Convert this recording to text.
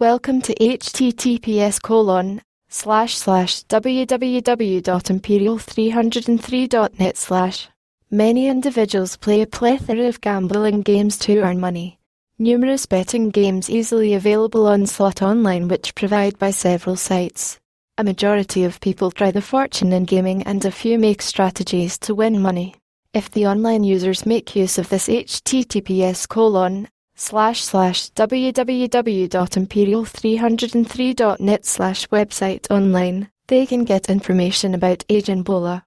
Welcome to https colon slash slash www.imperial303.net slash. Many individuals play a plethora of gambling games to earn money. Numerous betting games easily available on Slot Online which provide by several sites. A majority of people try the fortune in gaming and a few make strategies to win money. If the online users make use of this https colon slash slash www.imperial303.net slash website online, they can get information about Agent Bola,